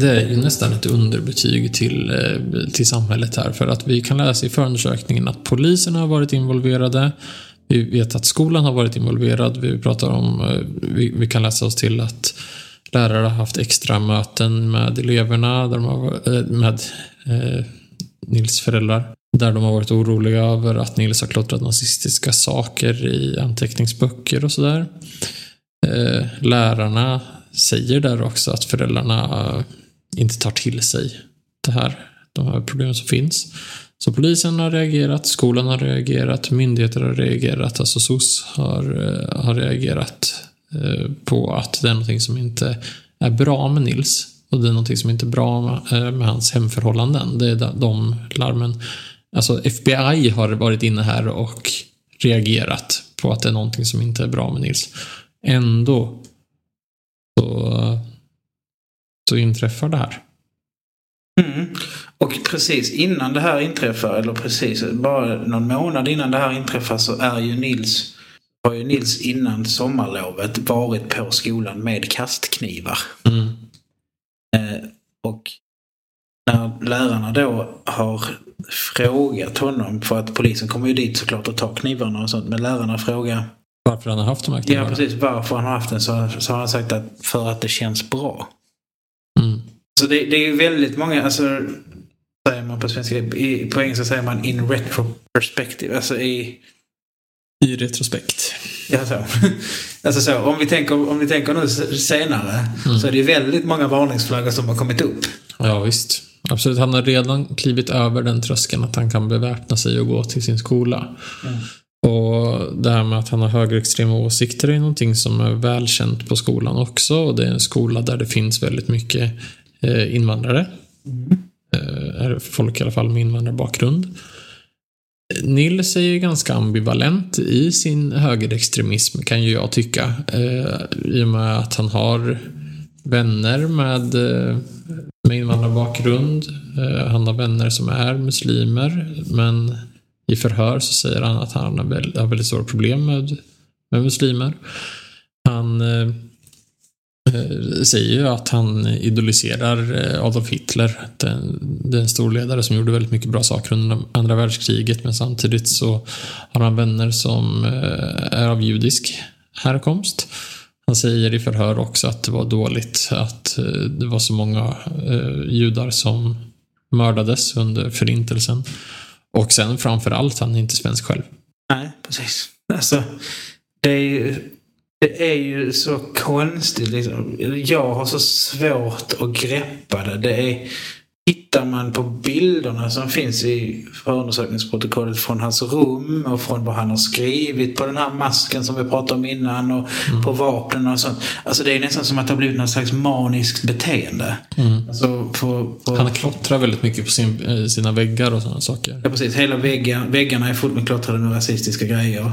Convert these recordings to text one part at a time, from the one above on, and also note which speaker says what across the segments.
Speaker 1: Det är ju nästan ett underbetyg till, eh, till samhället här. För att vi kan läsa i förundersökningen att polisen har varit involverade. Vi vet att skolan har varit involverad. Vi pratar om, eh, vi, vi kan läsa oss till att lärare har haft extra möten med eleverna, där de har, eh, med eh, Nils föräldrar. Där de har varit oroliga över att Nils har klottrat nazistiska saker i anteckningsböcker och sådär. Eh, lärarna säger där också att föräldrarna inte tar till sig det här, de här problemen som finns. Så polisen har reagerat, skolan har reagerat, myndigheter har reagerat, alltså SOS har, eh, har reagerat eh, på att det är någonting som inte är bra med Nils. Och det är någonting som inte är bra med, eh, med hans hemförhållanden. Det är de larmen. Alltså FBI har varit inne här och reagerat på att det är någonting som inte är bra med Nils. Ändå så, så inträffar det här.
Speaker 2: Mm. Och precis innan det här inträffar, eller precis bara någon månad innan det här inträffar så är ju Nils har ju Nils innan sommarlovet varit på skolan med kastknivar.
Speaker 1: Mm.
Speaker 2: Eh, och när lärarna då har frågat honom, för att polisen kommer ju dit såklart och tar knivarna och sånt, men lärarna frågar
Speaker 1: Varför han har haft de här knivarna?
Speaker 2: Ja, precis. Varför han har haft den så, så har han sagt att för att det känns bra.
Speaker 1: Mm.
Speaker 2: Så det, det är ju väldigt många, alltså säger man på svenska, i, på engelska säger man in retro perspective. Alltså i...
Speaker 1: I retrospekt.
Speaker 2: Ja, så. alltså så, om vi tänker, om vi tänker nu senare
Speaker 1: Mm.
Speaker 2: så är det väldigt många varningsflaggor som har kommit upp.
Speaker 1: Ja, visst. Absolut. Han har redan klivit över den tröskeln att han kan beväpna sig och gå till sin skola. Och det här med att han har högerextrema åsikter är någonting som är välkänt på skolan också. Och det är en skola där det finns väldigt mycket invandrare. Eh, är folk i alla fall med invandrarbakgrund. Nils är ju ganska ambivalent i sin högerextremism kan ju jag tycka. Eh, I och med att han har vänner med, eh, med invandrarbakgrund. Eh, han har vänner som är muslimer. Men i förhör så säger han att han har väldigt, har väldigt stora problem med, med muslimer. Han eh, eh, Eh, säger ju att han idoliserar eh, Adolf Hitler. Eh, den, den stor ledare som gjorde väldigt mycket bra saker under andra världskriget. Men samtidigt så har han vänner som är av judisk härkomst. Han säger i förhör också att det var dåligt att det var så många judar som mördades under förintelsen. Och sen framför allt, han är inte svensk själv.
Speaker 2: Nej, precis. Alltså, det är ju, det är ju så konstigt. Liksom. Jag har så svårt att greppa det. det är, tittar man på bilderna som finns i förundersökningsprotokollet från hans rum och från vad han har skrivit på den här masken som vi pratade om innan och på vapnen och sånt. Alltså det är nästan som att det har blivit något slags maniskt beteende. Alltså på, på...
Speaker 1: Han klottrar väldigt mycket på sin, eh, sina väggar och sådana saker.
Speaker 2: Ja, precis. Hela väggen, väggarna är fullt med klottrade med rasistiska grejer.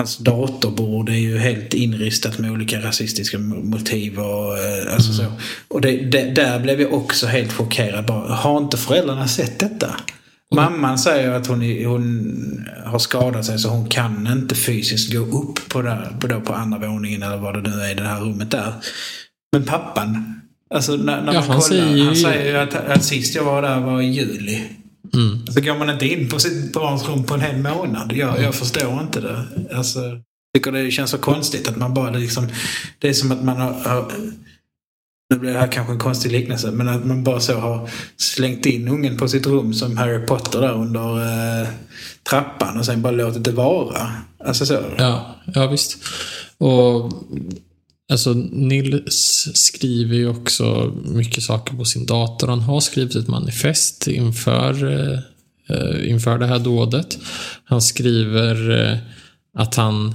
Speaker 2: Hans datorbord är ju helt inristat med olika rasistiska mo- motiv. Och, eh, alltså så. och det, det, där blev jag också helt chockerad. Bara, har inte föräldrarna sett detta? Mamman säger att hon, hon har skadat sig så hon kan inte fysiskt gå upp på, där, på, då, på andra våningen eller vad det nu är i det här rummet där. Men pappan, alltså när, när
Speaker 1: Ja,
Speaker 2: man
Speaker 1: han
Speaker 2: kollar,
Speaker 1: säger
Speaker 2: han säger ju att, att sist jag var där var i juli.
Speaker 1: Mm.
Speaker 2: Så går man inte in på sitt barns rum på en hel månad. Jag, jag förstår inte det. Alltså, tycker det känns så konstigt att man bara liksom... Det är som att man har... har nu blir det här kanske en konstig liknelse, men att man bara så har slängt in ungen på sitt rum som Harry Potter där under eh, trappan och sen bara låtit det vara. Alltså så.
Speaker 1: Ja, ja visst. Och alltså Nils skriver ju också mycket saker på sin dator. Han har skrivit ett manifest inför, eh, eh, inför det här dådet. Han skriver eh, att han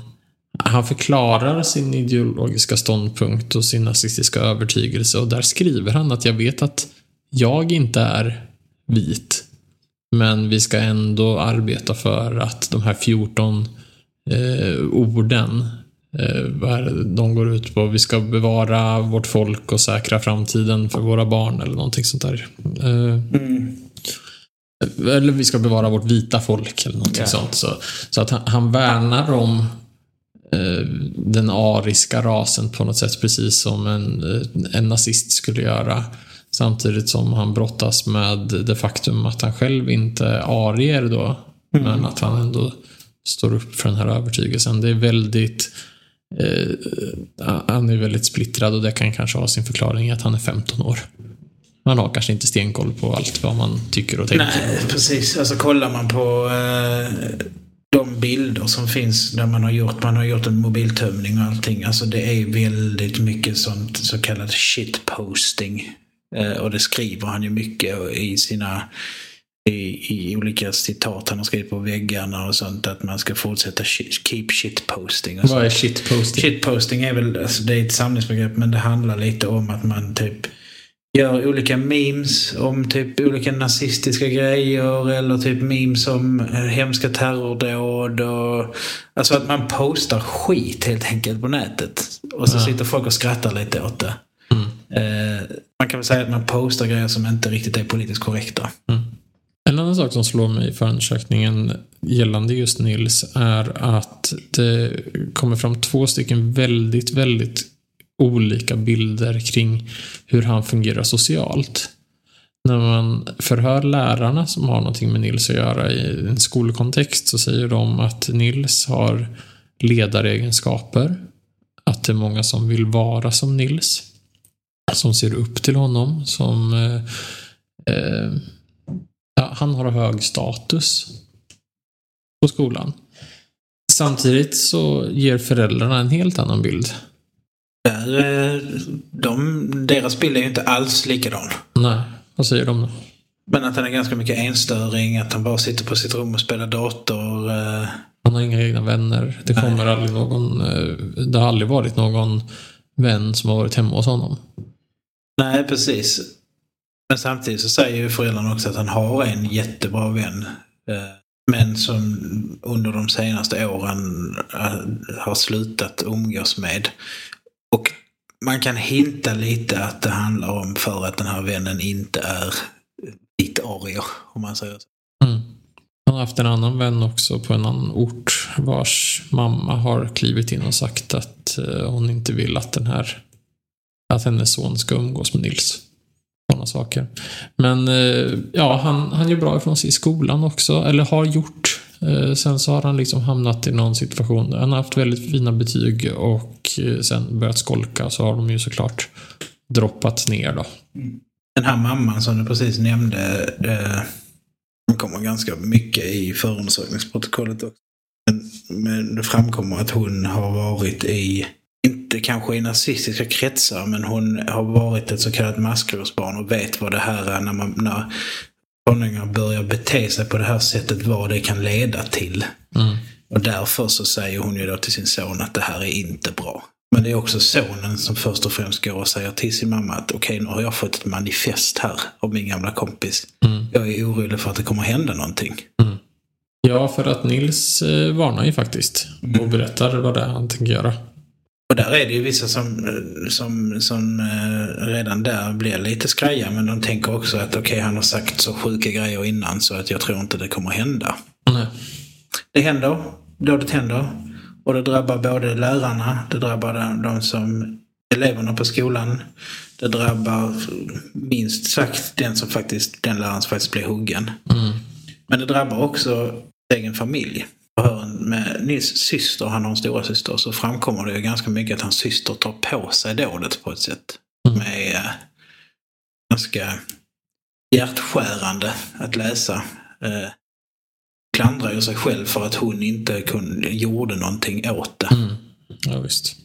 Speaker 1: han förklarar sin ideologiska ståndpunkt och sin nazistiska övertygelse och där skriver han att jag vet att jag inte är vit. Men vi ska ändå arbeta för att de här 14 eh, orden de går ut på vi ska bevara vårt folk och säkra framtiden för våra barn eller någonting sånt där. Eh, mm. Eller vi ska bevara vårt vita folk eller någonting yeah. sånt. Så, så att han, han värnar om Eh, den ariska rasen på något sätt, precis som en, eh, en nazist skulle göra. Samtidigt som han brottas med det faktum att han själv inte är arier då, mm. men att han ändå står upp för den här övertygelsen. Det är väldigt Eh, eh, han är väldigt splittrad och det kan kanske ha sin förklaring i att han är 15 år. Man har kanske inte stenkoll på allt vad man tycker och tänker.
Speaker 2: Nej, precis. Alltså kollar man på eh, de bilder som finns där man har gjort, man har gjort en mobiltömning och allting. Alltså det är väldigt mycket sånt så kallad shitposting. Eh, och det skriver han ju mycket i sina i, i olika citat han har skrivit på väggarna och sånt att man ska fortsätta keep shitposting.
Speaker 1: Vad är shitposting?
Speaker 2: Shitposting är väl, alltså det är ett samlingsbegrepp men det handlar lite om att man typ gör olika memes om typ olika nazistiska grejer eller typ memes om eh, hemska terrordåd. Och, alltså att man postar skit helt enkelt på nätet. Och så ja. sitter folk och skrattar lite åt det. Mm. Eh, man kan väl säga att man postar grejer som inte riktigt är politiskt korrekta.
Speaker 1: Mm. En annan sak som slår mig i förundersökningen gällande just Nils är att det kommer fram två stycken väldigt, väldigt olika bilder kring hur han fungerar socialt. När man förhör lärarna som har någonting med Nils att göra i en skolkontext så säger de att Nils har ledaregenskaper. Att det är många som vill vara som Nils. Som ser upp till honom. Som eh, eh, han har hög status på skolan. Samtidigt så ger föräldrarna en helt annan bild.
Speaker 2: Där, eh, de, deras bild är ju inte alls likadan.
Speaker 1: Nej, vad säger de då?
Speaker 2: Men att han är ganska mycket enstöring, att han bara sitter på sitt rum och spelar dator. Eh.
Speaker 1: Han har inga egna vänner. Det kommer aldrig någon... Eh, det har aldrig varit någon vän som har varit hemma hos honom.
Speaker 2: Nej, precis. Men samtidigt så säger ju föräldrarna också att han har en jättebra vän. Eh, men som under de senaste åren eh, har slutat umgås med. Och man kan hinta lite att det handlar om för att den här vännen inte är vit arier, om man säger så.
Speaker 1: Mm. Han har haft en annan vän också på en annan ort vars mamma har klivit in och sagt att eh, hon inte vill att den här att hennes son ska umgås med Nils. Sådana saker. Men eh, ja, han, han gör bra ifrån sig i skolan också, eller har gjort eh, sen så har han liksom hamnat i någon situation där han har haft väldigt fina betyg och eh, sen börjat skolka så har de ju såklart droppat ner då.
Speaker 2: Den här mamman som du precis nämnde, det kommer ganska mycket i förundersökningsprotokollet också. Men, men det framkommer att hon har varit i, inte kanske i nazistiska kretsar, men hon har varit ett så kallat maskrosbarn och vet vad det här är när, man, när tonåringar börjar bete sig på det här sättet, vad det kan leda till. Mm. Och därför så säger hon ju då till sin son att det här är inte bra. Men det är också sonen som först och främst går och säger till sin mamma att okej, nu har jag fått ett manifest här av min gamla kompis. Mm. Jag är orolig för att det kommer hända någonting.
Speaker 1: Mm. Ja, för att Nils eh, varnar ju faktiskt och mm. berättar vad det är han tänker göra.
Speaker 2: Och där är det ju vissa som, som, som eh, redan där blir lite skraja men de tänker också att okej okay, han har sagt så sjuka grejer innan så att jag tror inte det kommer hända.
Speaker 1: Nej.
Speaker 2: Det händer, dådet händer. Och det drabbar både lärarna, det drabbar de som eleverna på skolan. Det drabbar minst sagt den som faktiskt, den läraren som faktiskt blir huggen.
Speaker 1: Mm.
Speaker 2: Men det drabbar också egen familj. förhören med Nils syster, han har en stora syster, så framkommer det ju ganska mycket att hans syster tar på sig dådet på ett sätt.
Speaker 1: Mm.
Speaker 2: Är eh, ganska hjärtskärande att läsa. Eh, klandrar ju sig själv för att hon inte kunde, gjorde någonting åt det.
Speaker 1: Mm. Ja, visst.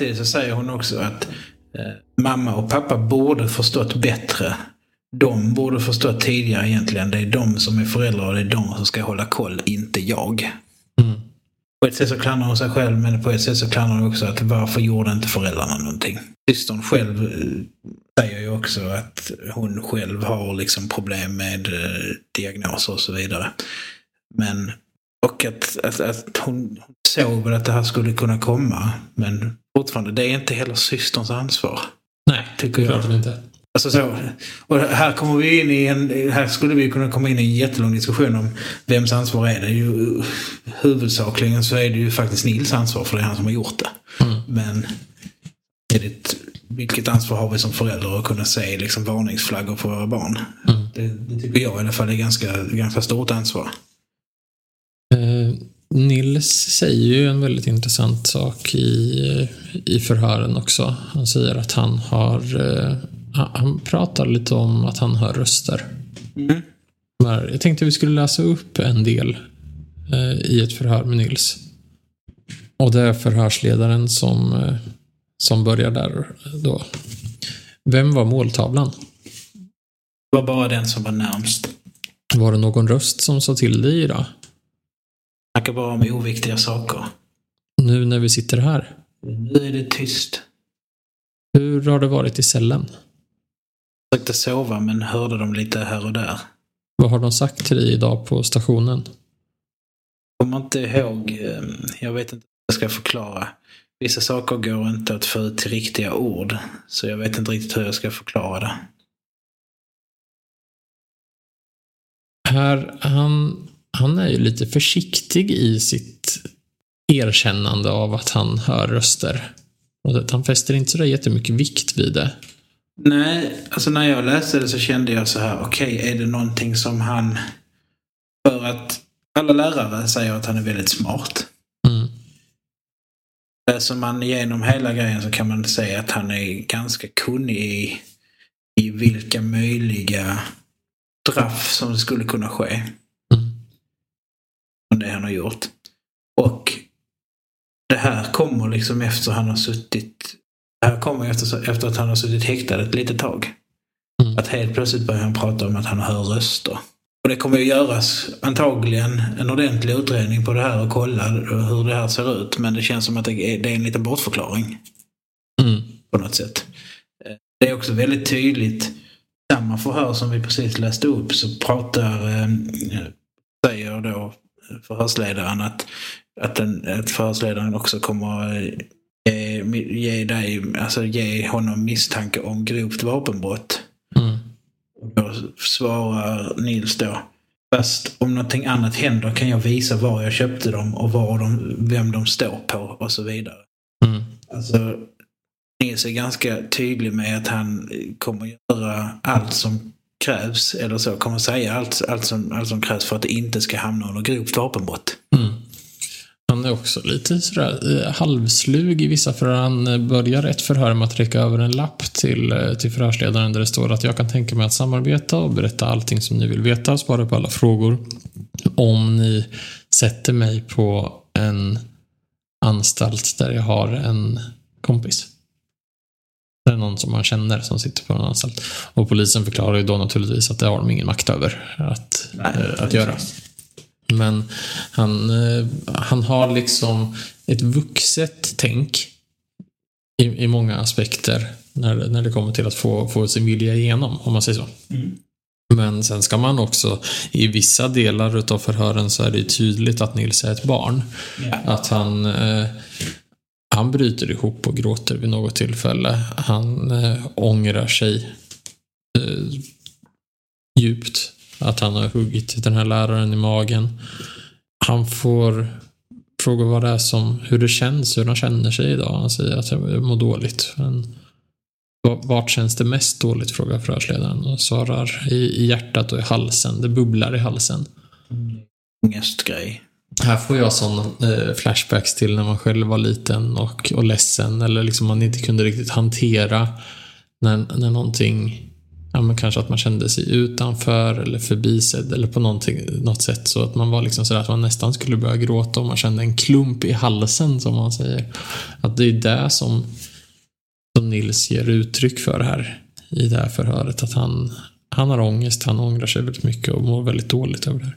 Speaker 2: Samtidigt så säger hon också att eh, mamma och pappa borde förstått bättre. De borde förstått tidigare egentligen. Det är de som är föräldrar och det är de som ska hålla koll, inte jag.
Speaker 1: Mm.
Speaker 2: På ett sätt så klandrar hon sig själv men på ett sätt så klandrar hon också att varför gjorde inte föräldrarna någonting? Systern själv eh, säger ju också att hon själv har liksom problem med eh, diagnoser och så vidare. Men och att, att, att hon såg väl att det här skulle kunna komma. Men fortfarande, det är inte heller systerns ansvar.
Speaker 1: Nej,
Speaker 2: Tycker jag.
Speaker 1: klart inte.
Speaker 2: Alltså så, och här kommer vi in i en, här skulle vi kunna komma in i en jättelång diskussion om vems ansvar är det. Ju, huvudsakligen så är det ju faktiskt Nils ansvar för det är han som har gjort det.
Speaker 1: Mm.
Speaker 2: Men det, vilket ansvar har vi som föräldrar att kunna se liksom varningsflaggor för våra barn?
Speaker 1: Mm.
Speaker 2: Det, det tycker jag i alla fall är ganska, ganska stort ansvar.
Speaker 1: Eh, Nils säger ju en väldigt intressant sak i, i förhören också. Han säger att han har... Eh, han, pratar lite om att han hör röster.
Speaker 2: Mm.
Speaker 1: Jag tänkte vi skulle läsa upp en del eh, i ett förhör med Nils. Och det är förhörsledaren som, eh, som börjar där då. Vem var måltavlan?
Speaker 2: Det var bara den som var närmst.
Speaker 1: Var det någon röst som sa till dig idag?
Speaker 2: Snackar bara om oviktiga saker.
Speaker 1: Nu när vi sitter här.
Speaker 2: Nu är det tyst.
Speaker 1: Hur har det varit i cellen?
Speaker 2: Jag försökte sova men hörde dem lite här och där.
Speaker 1: Vad har de sagt till dig idag på stationen?
Speaker 2: kommer inte ihåg, eh, jag vet inte vad jag ska förklara. Vissa saker går inte att få ut till riktiga ord. Så jag vet inte riktigt hur jag ska förklara det.
Speaker 1: Här, han, han är ju lite försiktig i sitt erkännande av att han hör röster. Och han fäster inte så jättemycket vikt vid det.
Speaker 2: Nej, alltså när jag läste det så kände jag så här, okej, är det någonting som han... För att alla lärare säger att han är väldigt smart.
Speaker 1: Mm.
Speaker 2: Läser man igenom hela grejen så kan man säga att han är ganska kunnig i, i vilka möjliga straff som skulle kunna ske. Från det han har gjort. Och det här kommer liksom efter han har suttit det här kommer efter, efter att han har suttit häktad ett litet tag.
Speaker 1: Mm.
Speaker 2: Att helt plötsligt börjar han prata om att han hör röster. Och det kommer ju göras antagligen en ordentlig utredning på det här och kolla hur det här ser ut. Men det känns som att det är, det är en liten bortförklaring
Speaker 1: Mm.
Speaker 2: på något sätt. Det är också väldigt tydligt, samma förhör som vi precis läste upp så pratar, eh, säger då förhörsledaren att, att, den, att förhörsledaren också kommer eh, ge, dig, alltså ge honom misstanke om grovt vapenbrott.
Speaker 1: Mm.
Speaker 2: Då svarar Nils då. Fast om någonting annat händer kan jag visa var jag köpte dem och var de, vem de står på och så vidare.
Speaker 1: Mm.
Speaker 2: Alltså, Nils är ganska tydlig med att han kommer göra allt som krävs, eller så, kommer säga allt, allt, som, allt som krävs för att det inte ska hamna under grovt vapenbrott.
Speaker 1: Mm. Han är också lite sådär eh, halvslug i vissa förhör. Han eh, börjar ett förhör med att räcka över en lapp till, eh, till förhörsledaren där det står att jag kan tänka mig att samarbeta och berätta allting som ni vill veta och svara på alla frågor. Om ni sätter mig på en anstalt där jag har en kompis. Är någon som man känner som sitter på en anstalt. Och polisen förklarar ju då naturligtvis att det har de ingen makt över att,
Speaker 2: Nej,
Speaker 1: eh, att göra. Men han, eh, han har liksom ett vuxet tänk i, i många aspekter när, när det kommer till att få, få sin vilja igenom, om man säger så. Men sen ska man också, i vissa delar utav förhören så är det tydligt att Nils är ett barn.
Speaker 2: Ja.
Speaker 1: Att han, eh, han bryter ihop och gråter vid något tillfälle. Han eh, ångrar sig eh, djupt att han har huggit den här läraren i magen. Han får fråga vad det är som, hur det känns, hur han känner sig idag. Han säger att jag mår dåligt. Men vart känns det mest dåligt? frågar förhörsledaren och svarar i, i hjärtat och i halsen. Det bubblar i halsen. Mm.
Speaker 2: Ångestgrej.
Speaker 1: Här får jag sådana eh, flashbacks till när man själv var liten och, och ledsen eller liksom man inte kunde riktigt hantera när, när någonting Ja, men kanske att man kände sig utanför eller förbisedd eller på något sätt så att man var liksom sådär att man nästan skulle börja gråta och man kände en klump i halsen som man säger. Att det är det som, som Nils ger uttryck för här i det här förhöret. Att han, han har ångest, han ångrar sig väldigt mycket och mår väldigt dåligt över det här.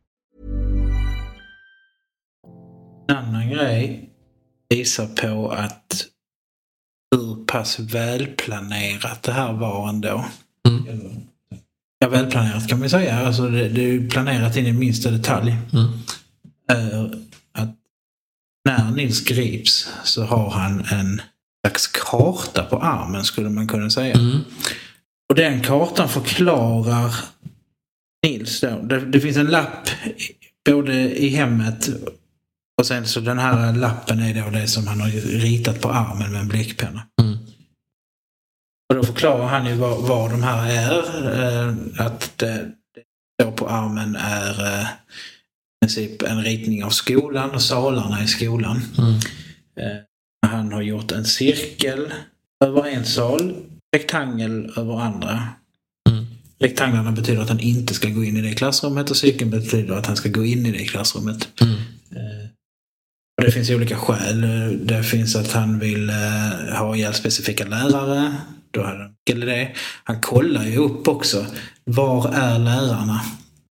Speaker 2: En annan grej visar på att hur pass välplanerat det här var ändå. Mm. Ja, välplanerat kan man säga. Alltså det, det är planerat in i minsta detalj. Mm. Uh, att när Nils grips så har han en slags karta på armen skulle man kunna säga. Mm. Och den kartan förklarar Nils då. Det, det, finns en lapp både i hemmet och sen så den här lappen är då det som han har ritat på armen med en bläckpenna. Mm. Och då förklarar han ju vad, vad de här är. Eh, att det, det står på armen är eh, i princip en ritning av skolan och salarna i skolan. Mm. Eh, han har gjort en cirkel över en sal, rektangel över andra. Mm. Rektanglarna betyder att han inte ska gå in i det klassrummet och cirkeln betyder att han ska gå in i det klassrummet. Mm. Det finns olika skäl. Det finns att han vill eh, ha ihjäl specifika lärare. Då är det det. Han kollar ju upp också. Var är lärarna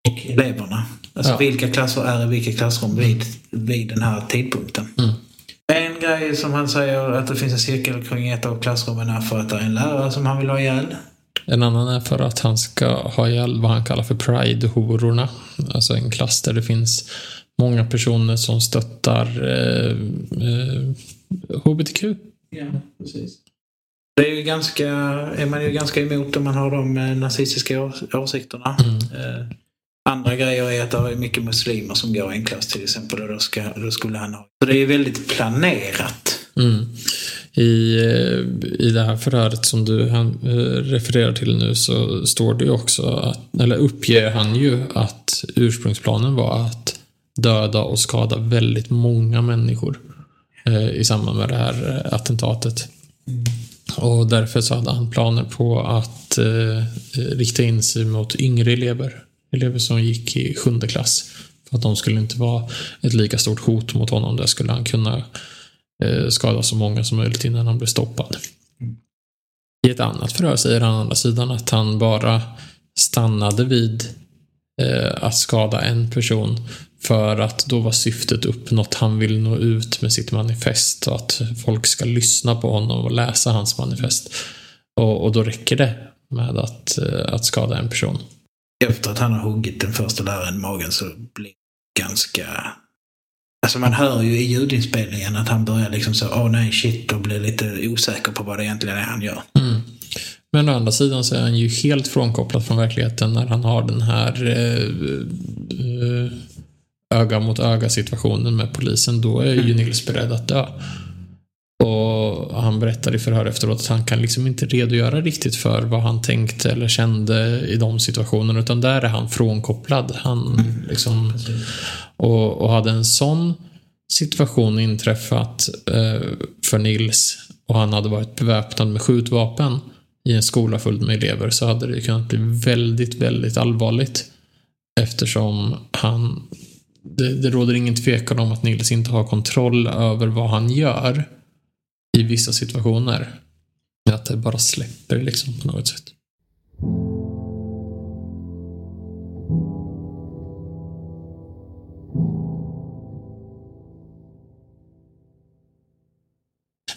Speaker 2: och eleverna? Alltså ja. vilka klasser är i vilka klassrum vid, vid den här tidpunkten. Mm. En grej som han säger att det finns en cirkel kring ett av klassrummen är för att det är en lärare som han vill ha ihjäl.
Speaker 1: En annan är för att han ska ha ihjäl vad han kallar för Pride-hororna. Alltså en klass där det finns många personer som stöttar eh, eh, HBTQ.
Speaker 2: Ja, precis. Det är, ju ganska, är man ju ganska emot om man har de eh, nazistiska åsikterna. Mm. Eh, Andra grejer är att det är mycket muslimer som går i en klass till exempel och då, ska, då skulle han ha. Så det är väldigt planerat.
Speaker 1: Mm. I, eh, I det här förhöret som du eh, refererar till nu så står det ju också att, eller uppger han ju att ursprungsplanen var att döda och skada väldigt många människor eh, i samband med det här eh, attentatet. Mm. Och därför så hade han planer på att eh, rikta in sig mot yngre elever elever som gick i sjunde klass. För att de skulle inte vara ett lika stort hot mot honom. Där skulle han kunna eh, skada så många som möjligt innan han blev stoppad. I ett annat förhör säger han å andra sidan att han bara stannade vid eh, att skada en person för att då var syftet uppnått. Han vill nå ut med sitt manifest och att folk ska lyssna på honom och läsa hans manifest. Och, och då räcker det med att, eh, att skada en person
Speaker 2: efter att han har huggit den första läraren i magen så blir det ganska Alltså man hör ju i ljudinspelningen att han börjar liksom så, åh nej shit, och blir lite osäker på vad det egentligen är han gör.
Speaker 1: Mm. Men å andra sidan så är han ju helt frånkopplad från verkligheten när han har den här eh, eh, öga mot öga situationen med polisen. Då är ju Nils beredd att dö. Och han berättar i förhör efteråt att han kan liksom inte redogöra riktigt för vad han tänkte eller kände i de situationerna. Utan där är han frånkopplad. Han liksom, och, och hade en sån situation inträffat eh, för Nils och han hade varit beväpnad med skjutvapen i en skola full med elever så hade det kunnat bli väldigt, väldigt allvarligt. Eftersom han... Det, det råder ingen tvekan om att Nils inte har kontroll över vad han gör i vissa situationer. Att det bara släpper liksom på något sätt.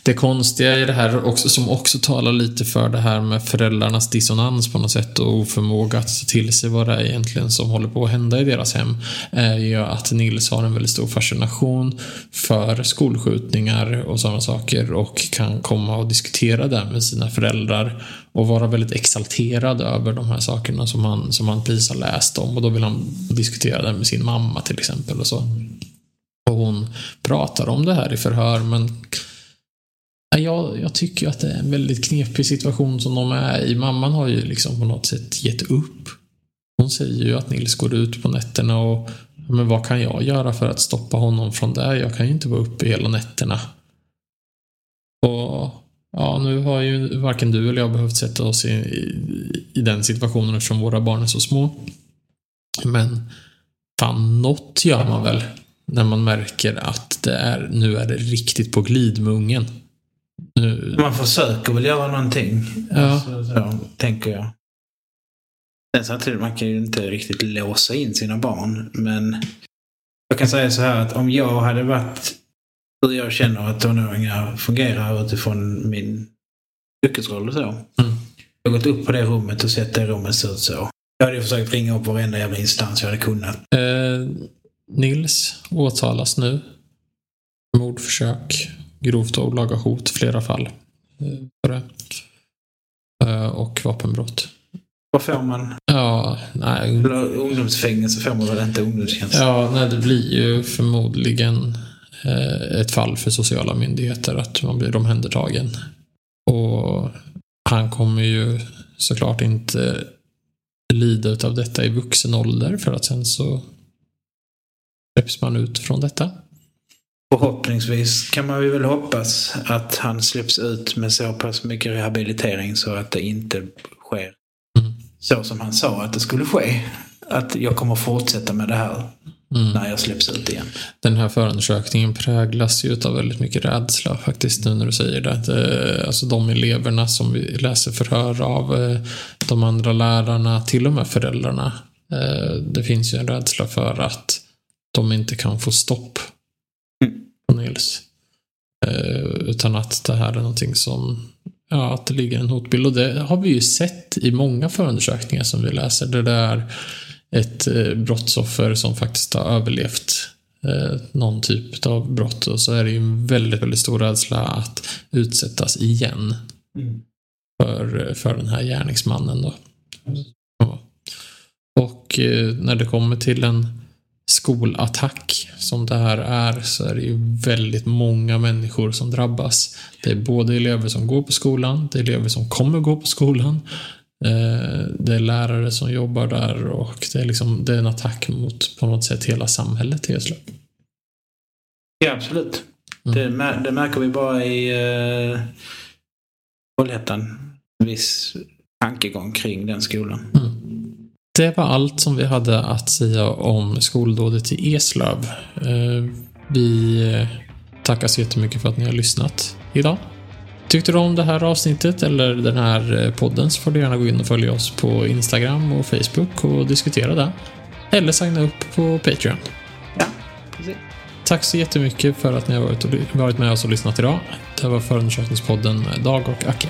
Speaker 1: Det konstiga i det här, också, som också talar lite för det här med föräldrarnas dissonans på något sätt och oförmåga att ta till sig vad det är egentligen som håller på att hända i deras hem, är ju att Nils har en väldigt stor fascination för skolskjutningar och sådana saker och kan komma och diskutera det med sina föräldrar och vara väldigt exalterad över de här sakerna som han, som han precis har läst om och då vill han diskutera det med sin mamma till exempel och så. Och hon pratar om det här i förhör men jag, jag tycker att det är en väldigt knepig situation som de är i. Mamman har ju liksom på något sätt gett upp. Hon säger ju att Nils går ut på nätterna och men vad kan jag göra för att stoppa honom från det? Jag kan ju inte vara uppe hela nätterna. Och ja, nu har ju varken du eller jag behövt sätta oss i, i, i den situationen eftersom våra barn är så små. Men fan, något gör man väl när man märker att det är, nu är det riktigt på glid med ungen. Nu...
Speaker 2: Man försöker väl göra någonting.
Speaker 1: Ja.
Speaker 2: Alltså, så, tänker jag. Sen samtidigt, man kan ju inte riktigt låsa in sina barn. Men jag kan säga så här att om jag hade varit hur jag känner att tonåringar fungerar utifrån min yrkesroll och så.
Speaker 1: Mm.
Speaker 2: Jag har gått upp på det rummet och sett det rummet se ut så. Jag hade försökt ringa upp varenda jävla instans jag hade kunnat.
Speaker 1: Eh, Nils åtalas nu. Mordförsök, grovt olaga hot, flera fall. Eh, för det. Eh, och vapenbrott.
Speaker 2: Vad får man?
Speaker 1: Ja, nej.
Speaker 2: Ungdomsfängelse får man väl inte ungdomstjänst?
Speaker 1: Ja, nej, det blir ju förmodligen eh, ett fall för sociala myndigheter att man blir omhändertagen. Och han kommer ju såklart inte lida av detta i vuxen ålder för att sen så släpps man ut från detta.
Speaker 2: Förhoppningsvis kan man väl hoppas att han släpps ut med så pass mycket rehabilitering så att det inte sker
Speaker 1: Mm.
Speaker 2: så som han sa att det skulle ske. Att jag kommer fortsätta med det här
Speaker 1: Mm.
Speaker 2: när jag släpps ut igen.
Speaker 1: Den här förundersökningen präglas ju av väldigt mycket rädsla faktiskt nu när du säger det. det. Alltså de eleverna som vi läser förhör av, eh, de andra lärarna, till och med föräldrarna. Eh, Det finns ju en rädsla för att de inte kan få stopp Nils. Eh, Utan att det här är någonting som, ja, att det ligger en hotbild. Och det har vi ju sett i många förundersökningar som vi läser. Där det är ett eh, brottsoffer som faktiskt har överlevt eh, någon typ av brott och så är det ju en väldigt, väldigt stor rädsla att utsättas igen för, för den här gärningsmannen. Då. Och när det kommer till en skolattack som det här är så är det ju väldigt många människor som drabbas. Det är både elever som går på skolan, det är elever som kommer gå på skolan, eh, det är lärare som jobbar där och det är, liksom, det är en attack mot på något sätt hela samhället helt klart.
Speaker 2: Ja, absolut.
Speaker 1: Mm.
Speaker 2: Det, det märker vi bara i uh, Trollhättan. Viss tankegång kring den skolan.
Speaker 1: Det var allt som vi hade att säga om skoldådet i Eslöv. Eh, Vi eh, tackar så jättemycket för att ni har lyssnat idag. Tyckte du om det här avsnittet eller den här eh, podden så får du gärna gå in och följa oss på Instagram och Facebook och diskutera där. Eller signa upp på Patreon.
Speaker 2: Ja, precis.
Speaker 1: Tack så jättemycket för att ni har varit, med oss och lyssnat idag. Det var förundersökningspodden Dag och Acke.